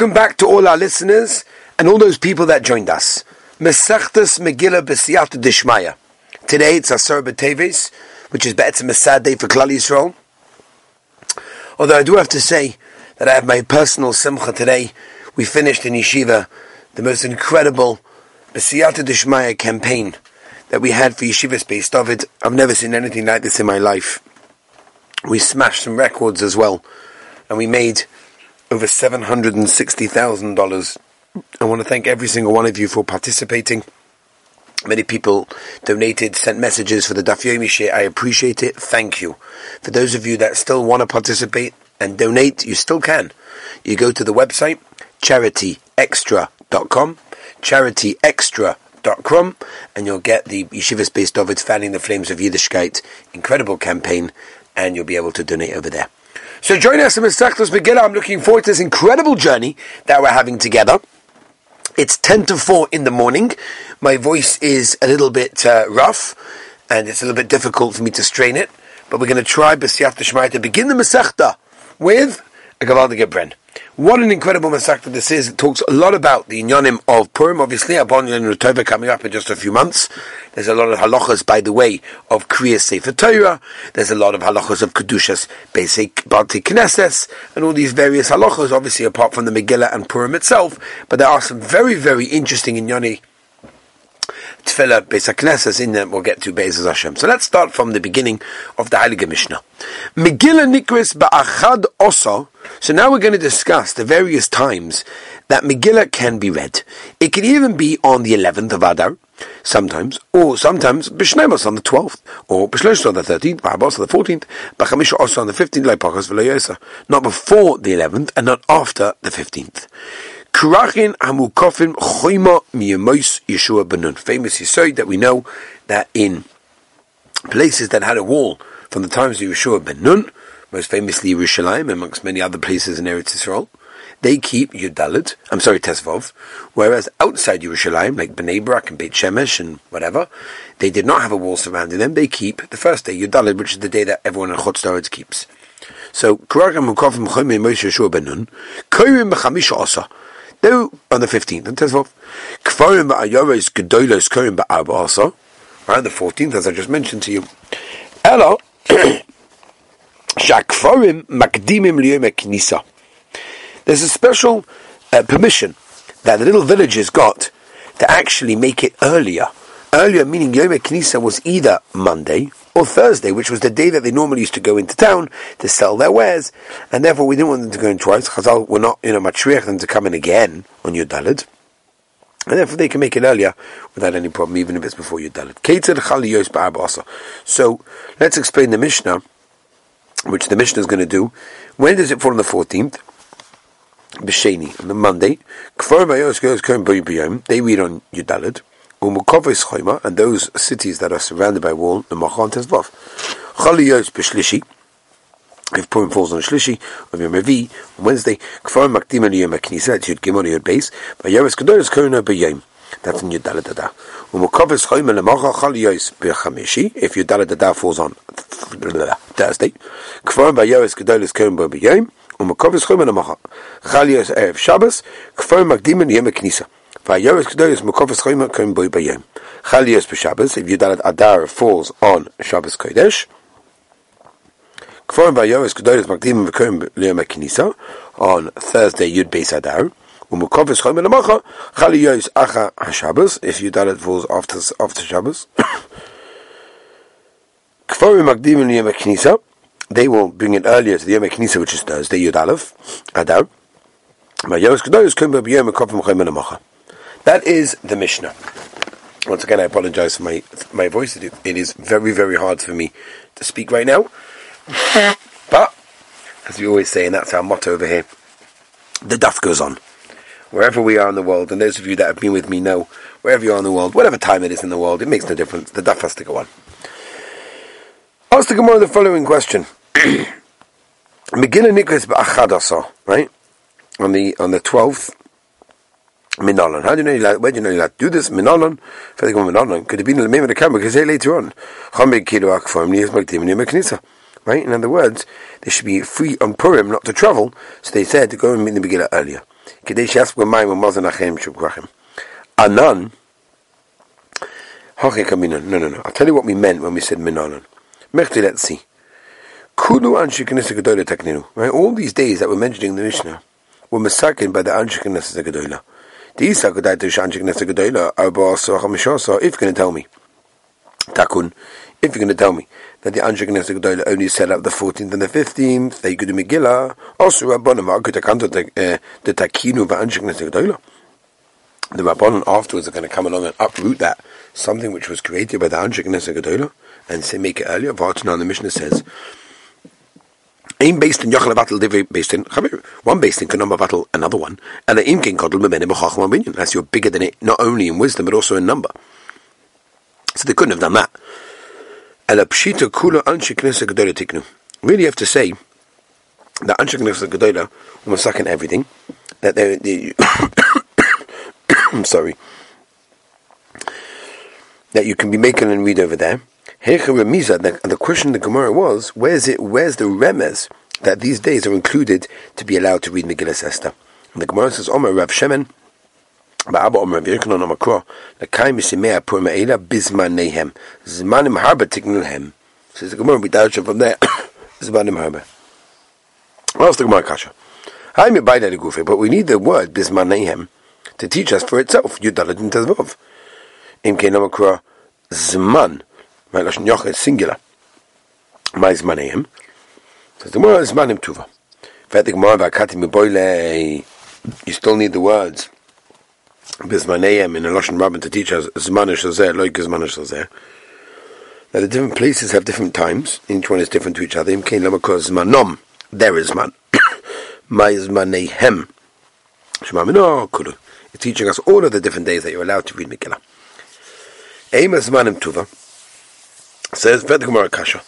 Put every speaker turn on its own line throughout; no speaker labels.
Welcome back to all our listeners and all those people that joined us. Mesechtes Megillah B'Siyata Dishmaya. Today it's Asar B'Teves, which is Be'etzim Mesad Day for Klal Yisrael. Although I do have to say that I have my personal simcha today. We finished in Yeshiva the most incredible B'Siyata Dishmaya campaign that we had for Yeshiva Space David. I've never seen anything like this in my life. We smashed some records as well, and we made over $760,000. I want to thank every single one of you for participating. Many people donated, sent messages for the Daf Yomi share. I appreciate it. Thank you. For those of you that still want to participate and donate, you still can. You go to the website, charityextra.com, charityextra.com, and you'll get the Yeshiva Space David's Fanning the Flames of Yiddishkeit incredible campaign, and you'll be able to donate over there. So join us in Mesechtos Megillah. I'm looking forward to this incredible journey that we're having together. It's 10 to 4 in the morning. My voice is a little bit uh, rough, and it's a little bit difficult for me to strain it, but we're going to try B'Siyat to begin the Masechta with a Gavaldige Bren. What an incredible Masechta this is. It talks a lot about the Inyanim of Purim, obviously, Abon and Rutova coming up in just a few months. There's a lot of halachas, by the way, of Kriya Sefer Torah. There's a lot of halachas of Kedushas, basic Balti Knesses, and all these various halachas, obviously, apart from the Megillah and Purim itself. But there are some very, very interesting Inyani Tefillah Beis HaKnesses in them we'll get to Beis Hashem. So let's start from the beginning of the Heilige Mishnah. Megillah Nikris Ba'achad Osa. So now we're going to discuss the various times that Megillah can be read. It can even be on the 11th of Adar, sometimes, or sometimes B'Shnemos on the 12th, or B'Shlosh on the 13th, Ba'abos on the 14th, B'Chamish also on the 15th, Leipachas V'Loyosa. Not before the 11th, and not after the 15th. Kurachin Hamukofim Choima Miyamois Yeshua Benun. Famous Yisoid that we know that in places that had a wall from the times of Yeshua Benun, most famously Yerushalayim, amongst many other places in Eretz Yisrael, they keep Yudalit, I'm sorry, Tesvov, whereas outside Yerushalayim, like Bnei Brak and Beit Shemesh and whatever, they did not have a wall surrounding them, they keep the first day, Yudalit, which is the day that everyone in Chutz keeps. So, Kuragam Mukofim Choime Moshe Yeshua Benun, Koyim B'chamisha Osa, no, on the 15th. And Tezvov. Kfarim ba'ayoros gedolos korim also. Right, the 14th, as I just mentioned to you. Hello. Shakfarim makdimim liyom knisa. There's a special uh, permission that the little villages got to actually make it earlier. Earlier, meaning Yom Knisa was either Monday or Thursday, which was the day that they normally used to go into town to sell their wares, and therefore we didn't want them to go in twice. Chazal were not, you know, matriach them to come in again on your Dalid. And therefore they can make it earlier without any problem, even if it's before your Dalid. So, let's explain the Mishnah, which the Mishnah is going to do. When does it fall on the 14th? B'Sheni, on the Monday. They read on Yudalid. Umukovis Choima, and those cities that are surrounded by wall, the Machon Tezvav. Chaliyos B'Shlishi, if Purim falls on Shlishi, on Yom Revi, on Wednesday, Kfar Makdim and Yom HaKnisa, it's Yud Gimon Yud Beis, Vayeres Kedoros Korona B'Yom, that's in Yud Daladada. Umukovis Choima Lemacha Chaliyos B'Chamishi, if Yud Daladada falls on Thursday, Kfar Vayeres Kedoros Korona B'Yom, Umukovis Choima Lemacha Chaliyos Erev Shabbos, Kfar Makdim and Yom HaKnisa. Vayoris B'Shabbos, if Yudalat Adar falls on Shabbos Kodesh. Kforim Vayoris Kedoris Makdim V'Koim Liyom HaKnisa, on Thursday Yud Beis Adar. Umukofis Choyma Lamacha, Chalios Acha HaShabbos, if Yudalat falls after, after Shabbos. Kforim Makdim Liyom HaKnisa, they will bring it earlier to the Yom HaKnisa, which is Thursday, Yud Aleph, Adar. Vayoris Kedoris Koim Boy Bayim Mukofim Choyma. That is the Mishnah. Once again, I apologize for my my voice. It, it is very, very hard for me to speak right now. but, as we always say, and that's our motto over here, the Daf goes on. Wherever we are in the world, and those of you that have been with me know, wherever you are in the world, whatever time it is in the world, it makes no difference. The Daf has to go on. Ask the Gemara the following question. Megillah Nikris ba'achad right? On the, on the 12th, Minolan. How do you know you're where do you know you're to do this? Minolan. Further come Could have been in the name of the camera because they later on. Right? In other words, they should be free on Purim not to travel, so they said to go and meet the Megillah earlier. Kadesh Yasku Maim Mazanachem Shukrachim. Anan. No, no, no. I'll tell you what we meant when we said Minolan. Mechti, let's see. Kudu Gedoyla Right? All these days that we're mentioning the Mishnah were massacred by the Anshe Gedoyla. Anshe knesset. If you're going to tell me, takun. If you're going to tell me that the anshe knesset gedola only set up the 14th and the 15th, they could do Megillah. Also, rabbanim argued the the takinu of anshe knesset gedola the Rabbanon afterwards are going to come along and uproot that, something which was created by the Anshik Nesa Gedola, and say, make it earlier. Vartana, the Mishnah says, Aim based in Yochel Battle, based in one based in Kanama Battle, another one, and the Imkin Kodl Mebenim Chacham Binyan. That's you're bigger than it, not only in wisdom but also in number. So they couldn't have done that. Ela Pshita Kula Anshik Nesa Gedola Tiknu. Really have to say that Anshik Nesa Gedola was sucking everything. That they, they I'm sorry, that you can be making and read over there. The, the question the Gemara was, where's it? Where's the remes that these days are included to be allowed to read Megillah Esther? And the Gemara says, Omer Rav Shemen, Ba'aba Omer Rav Yerkanon Omer Kro, L'kayim Yisimea Pur Me'ela Bizman Nehem, Zmanim Harba Tignilhem. Says the Gemara, we doubt from there, Zmanim Harba. What's the Gemara Kasha? I'm a Baida Gufe, but we need the word Bizman Nehem to teach us for itself. Yudalad and Tezvov. Im kein Zman. Lashon er Yoch is singular. My Zmaneim. Says the word Zmanim Tuva. Vakati Miboile. You still need the words. Bizmaneim in a Lashon Rabbin to teach us Zmanish Shazeh, Loik Zmanish Shazeh. Now the different places have different times. Each one is different to each other. Im kein Zmanom. There is man. My Zmanehem. Shema Kulu teaching us all of the different days that you're allowed to read Megillah. Amos Manim Tuva says Vedgumar Kasha.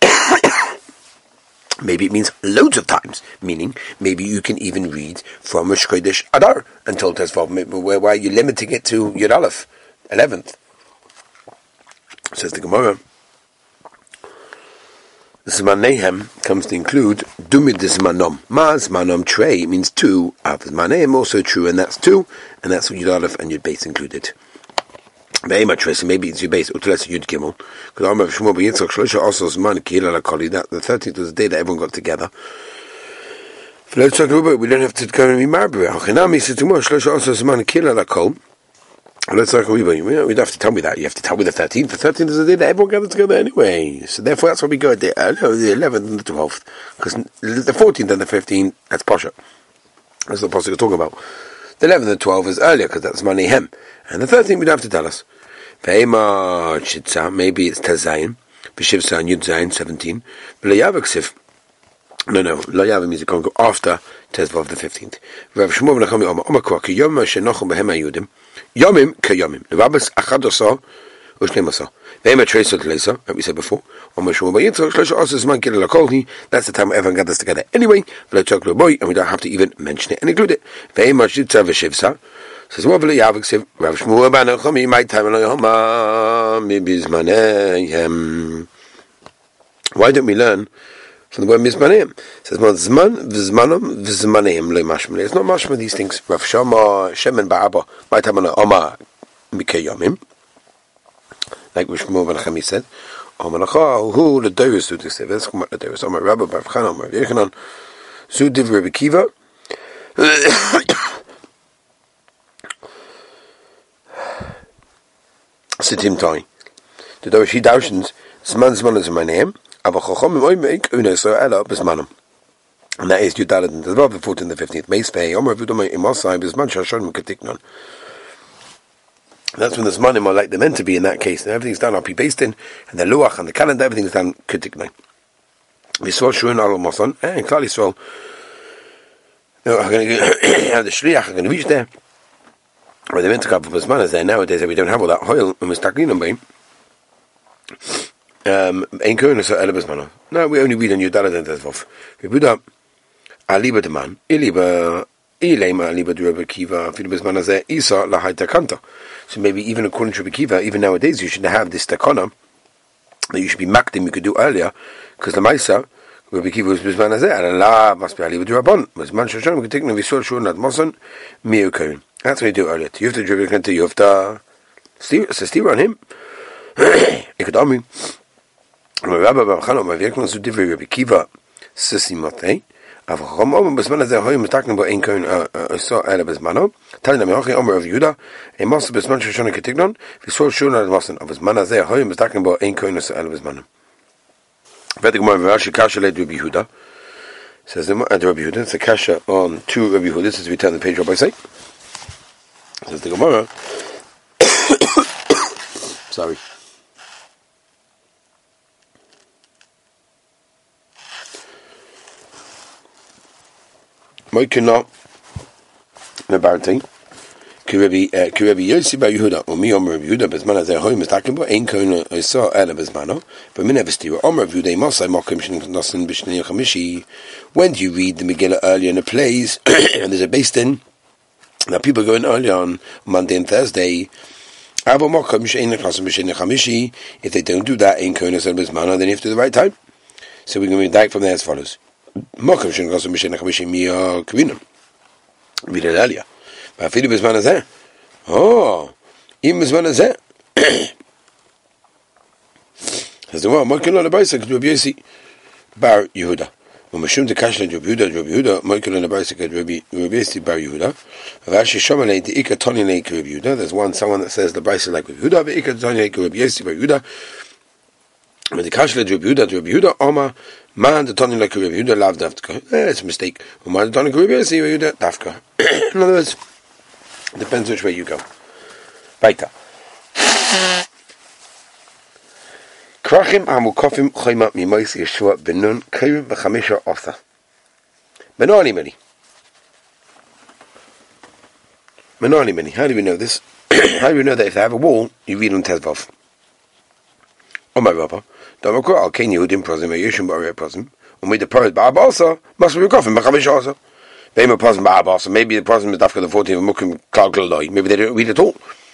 Maybe it means loads of times, meaning maybe you can even read from Rosh Chodesh Adar until Tezvav. Where, why are you limiting it to Yud Aleph, 11th? Says the Gemara. Zmanehem comes to include Dumid Zmanom. Ma Zmanom Trey means two. Zmanehem also true, and that's two, and that's what Yud Aleph and Yud Base included. Be'ema Trey, maybe it's Yud Base, Uteles Yud Gimel. Because I Amar Shmuel B'Yitzchak Shlosha also Zman Kihil Alakoli, that the 13th was the day that everyone got together. Let's talk about we don't have to go and be married. Hachinami Situmah Shlosha also Zman Kihil Alakol. Let's talk we you don't have to tell me that. You have to tell me the 13th. The 13th is the day that everyone gathers together anyway. So therefore, that's why we go the, uh, no, the 11th and the 12th. Because the 14th and the 15th, that's Pasha. That's the Pasha we're talking about. The 11th and the 12th is earlier because that's money hem. And the 13th, we don't have to tell us. Maybe it's Tazayin. B'Shivsa and Yud Zayin, 17. B'Layavaksiv. No, no. Layava means it can't go after Tezvav the 15th. Rav Shmuel ben Achami Omer. Omer Kwa. Yom Shenochum Behem HaYudim. Yomim. Levabas achadasa ushnemasa. They may trace it later, like we said before. On Mashua Bayitzah, Shlosh Osas Man Kila Lakolhi. That's the time everyone gathers together anyway. Choklo Boy, and we don't have to even mention it and include it. Ve'im Mashitza V'Shivsa. Says, what will Yavik say? Rav Shmuel Ben Chomi, my time and Yoma, maybe Zmanehem. Why don't we learn from the word Mizmaneim? Says, well, Zman, V'Zmanom, V'Zmaneim, Le Mashmale. It's not Mashmale, these things. Rav Shama, Shemen Ba'aba, my time and Oma, Mikay Yomim like which Shmuel ben Chami said. Omalacha who the Doris who this is come the Doris. Omar Rabbi Bar Omar Yechanan Zu Div Kiva. Sitim Toi. The Doris he Daushens Zman Zman is my name. Aber Chacham im Oimek Una So Ela Bismanam. And that is Yudalet and the 14th and the 15th. Meis Pei Omar Vidoma Imasai Bisman Shashon Mekatiknon. That's when the Zmanim are like they're meant to be in that case. And everything's done I'll be based in, and the Luach and the calendar, everything's done kritiknai. V'sol Shurun Al Mason, and eh, Klal Yisrael, the Shliach are going to reach there, to come from Zman is there nowadays, we don't have all that oil, and in them, um, Ein Kohen so Ele Bezmano. No, we only read on Yudala and Tezvov. We put up Aliba de Man, Iliba, Ilema Aliba de Rebbe Kiva, Fidu Bezmana Zeh, Isa Lahaita Kanta. So maybe even according to Rekiva, even nowadays you should have this takana that you should be makdim you could do earlier because the Maisa Rabbi Kiva was Bisman Azeh, and Allah must be Ali with Rabban. Bisman Shoshan, we can take Navi Sol Shur Nad Mosan. That's what you do earlier. You have to dribble into you have to steer, it's a steer on him. Ikadami. Rabbi Bamchano, my vehicle, so different Rabbi Kiva, Sissi Matei. אבל חכם אומר בזמן הזה היו מתקנים בו אין כהן עשו אלה בזמנו תלנה מאוכי אומר רב יהודה אין מוסר בזמן של שונה כתגנון וסול שונה למוסן אבל בזמן הזה היו מתקנים בו אין כהן עשו אלה בזמנו Vedic Gemara Rashi Kasha led Rabbi Yehuda. Says the uh, Rabbi Yehuda. It's a Kasha on two Rabbi Yehuda. This is we turn the page up by say. Says the Gemara. Sorry. Moikina Nabarti. Uh, Rabbi Yossi Bar Yehuda, Umi Omer Rabbi Yehuda, Bezman Azeh Hoy, talking about Ein Koin Oisa Ela Bezmano, Bemin Evestira, Omer Rabbi Yehuda, Masai Mokim Shin Nosin Bishnei Yochamishi. When do you read the Megillah earlier in the plays? and there's a based in, now people going early on Monday and Thursday. If they don't do that in Kona and Bismana, then you have to do the right time. So we can be back from there as follows. Mokam Shin Kosum Mishin Chamishim Miyah Kavinam. We did earlier. But Afidu Bismana is there. Oh, Im Bismana is there. Says the Wah, Mokam Lord Abaisa, Ktub Yesi, Bar Yehuda. ומשום דקש לרבי יהודה, רבי יהודה, מה כן לו לבייסק, רבי יוסי בר יהודה. אבל ששם עלי דאיקה טוני לי כרבי יהודה, there's one someone that says the לבייסק like רבי יהודה, ואיקה טוני לי כרבי יוסי בר יהודה. ודקש לרבי יהודה, רבי יהודה, אומר, מה דתוני לי כרבי יהודה לאו דווקא. It's a mistake. ומה דתוני כרבי יוסי בר יהודה דווקא. In other words, Depends which way you go. Weiter. Krachim המוקפים חיימה ממויס ישוע בנון קיימים בחמישה עושה. Menali many. Menali many. How do we know this? How do we know that if they have a wall, you read on Tezvav? Oh my Rabba. Damakor al Ken Yehudim Prozim, Yeshim Bari Prozim, and with the Pearl Ba'ab also, must be Kofim, Bachamish also. Maybe maybe the person is after the 14th of Mukim Klal Maybe they don't read at all.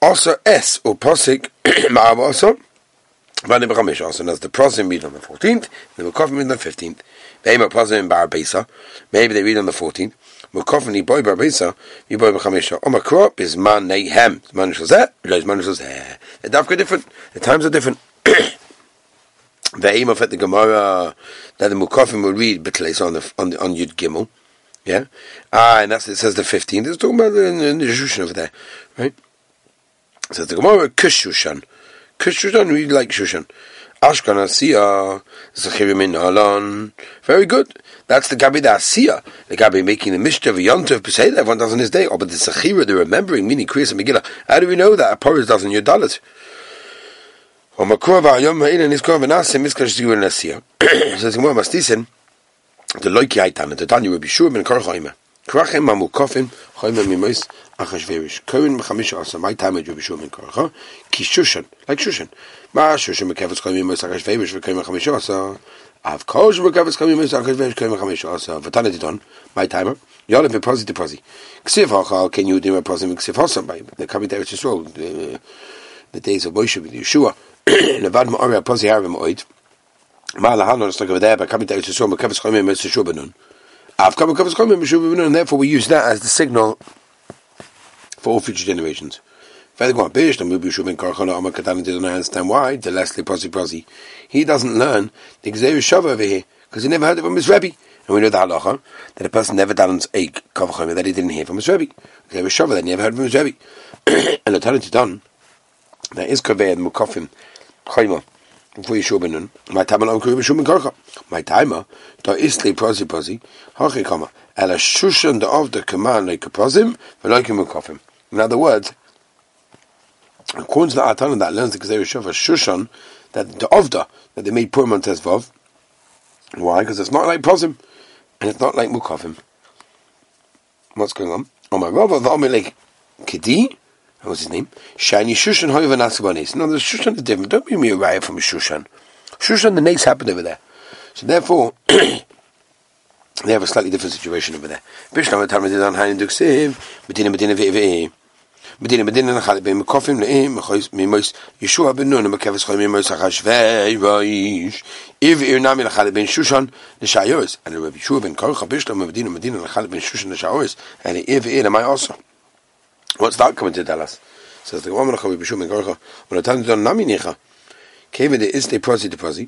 osav es u posik ma'arba osav v'ani b'chamisha osav. The prosim read on the 14th, the mukofim read on the 15th. Ve'ema prosim bar besa, maybe they read on the 14th. Mukofim ni boy bar you boy b'chamisha. Oma is man nehem. Man shazeh, lo man shazeh. The dafka different, the times are different. the aim of it, the Gemara that the Mukafim will read Betles on the on the on Yud Gimel. Yeah? Ah, and that's it says the fifteenth. It's talking about the, the, the over there. Right? Says the Gemara, Kush Kishushan, Kush we like Shushan. Ashkenazia, Zechivim Alon. Very good. That's the Gabi da Asiya. The Gabi making the Mishnah of Yontif Peseda, everyone does on his day. Oh, but the Zechira, the remembering, meaning Kriyas and Megillah. How do we know that? a Aporos does in your Dalit. So the Gemara must listen. The Loiki Aitan, the Tanya would be sure, Ben Korchoimer. Krachim amukofim choyme mimois achashverish. Kohen mechamisha. My time at Rabbi Shulman Ki shushan. Like shushan. Ma shushan mimois. Av kosh mimois didon. My timer. Ksiv hochal ken yudim hosam. By the coming to The days of Moshe with Yeshua. Nevad ma'ori oid. Over there. By coming mimois. I've come And therefore, we use that as the signal for all future generations. Further go on, didn't understand why. The Leslie posse posse, he doesn't learn the Gezeira Shava over here because he never heard it from his Rebbe. And we know the halacha that a person never daven's a kavachim that he didn't hear from his Rebbe. Gezeira Shava that he never heard from his Rebbe. and the talent is done that is kaveh and mukafim chayma my time alone Yeshua ben Karcha. My timer, da ist li prosi prosi, hachi kama, ela shushan of the command like v'loikim mukafim. In other words, according to the Atana that learns the Gezerah Shava, Shushan, that the Ovda, that they made poor Montez Vav, why? Because it's not like prosim. and it's not like Mukavim. What's going on? Oh my Rav of Amalek Kedi, what was his name? Shani Shushan Nasabanis. No, the Shushan is different. Don't bring me a riot from Shushan. Shushan, the nace happened over there. So therefore, they have a slightly different situation over there. Bishlam Talmud Hain Duksiv, Medina Medina Ve'e Medina Medina Nachal Ben Mekofim Le'im Mimos Yeshua Ben Nun Mekevas Choy Mimos Achashvei Roish Iv Ir Nami Nachal Ben Shushan L'Shayos and Rabbi Yeshua Ben Korcha Bishlam Medina Medina Nachal Ben Shushan L'Shayos and Iv Ir Nami also. What's that coming to tell us? Says the Rabbi Yeshua Ben Korcha when a time done Nami Nicha came in the Iste Prosi Deposi.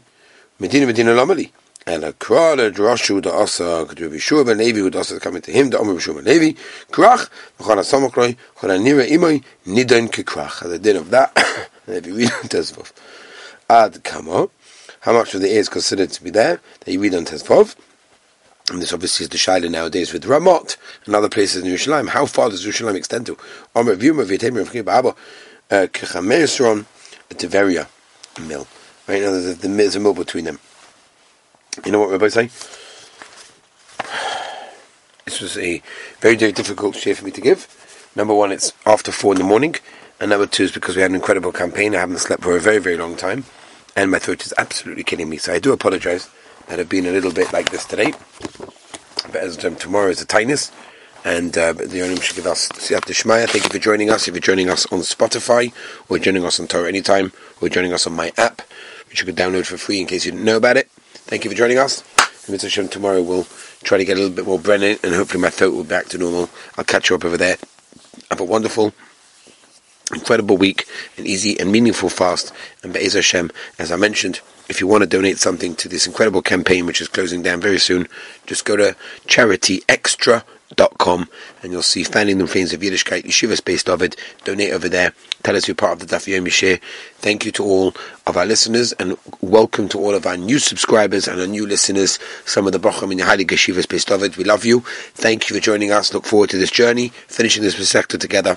Medina Medina Lamali. And a krala drashu da asa could be sure ben levi would also come to him the omer ben levi. Krach v'chol asamokroi chol anira imoy nidon kekrach the of that and if you read on Tezvov ad kamo. How much of the air is considered to be there that you read on Tezvov and this obviously is the Shaila nowadays with Ramot and other places in Yerushalayim. How far does Yerushalayim extend to? Kiba Abba uh, Tiveria mill. Right now there's a mill between them. You know what Rabbi say? This was a very, very difficult share for me to give. Number one, it's after four in the morning, and number two is because we had an incredible campaign. I haven't slept for a very, very long time, and my throat is absolutely killing me. So I do apologize that I've been a little bit like this today. But as tomorrow is the tightness, and uh, the Onim should give us Siyat Shmaya. Thank you for joining us. If you're joining us on Spotify, or joining us on Torah Anytime, or joining us on my app, which you could download for free in case you didn't know about it. Thank you for joining us. And Mr. Hashem, tomorrow we'll try to get a little bit more Brennan and hopefully my throat will be back to normal. I'll catch you up over there. Have a wonderful, incredible week, an easy and meaningful fast. And Be'ez Hashem, as I mentioned, if you want to donate something to this incredible campaign, which is closing down very soon, just go to charityextra.com and you'll see Fanning the Flames of Yiddishkeit Yeshivas based it. Donate over there. Tell us you're part of the Daf Yomi Share. Thank you to all of our listeners and welcome to all of our new subscribers and our new listeners. Some of the Bochum the Heilige Yeshivas based it. We love you. Thank you for joining us. Look forward to this journey, finishing this sector together.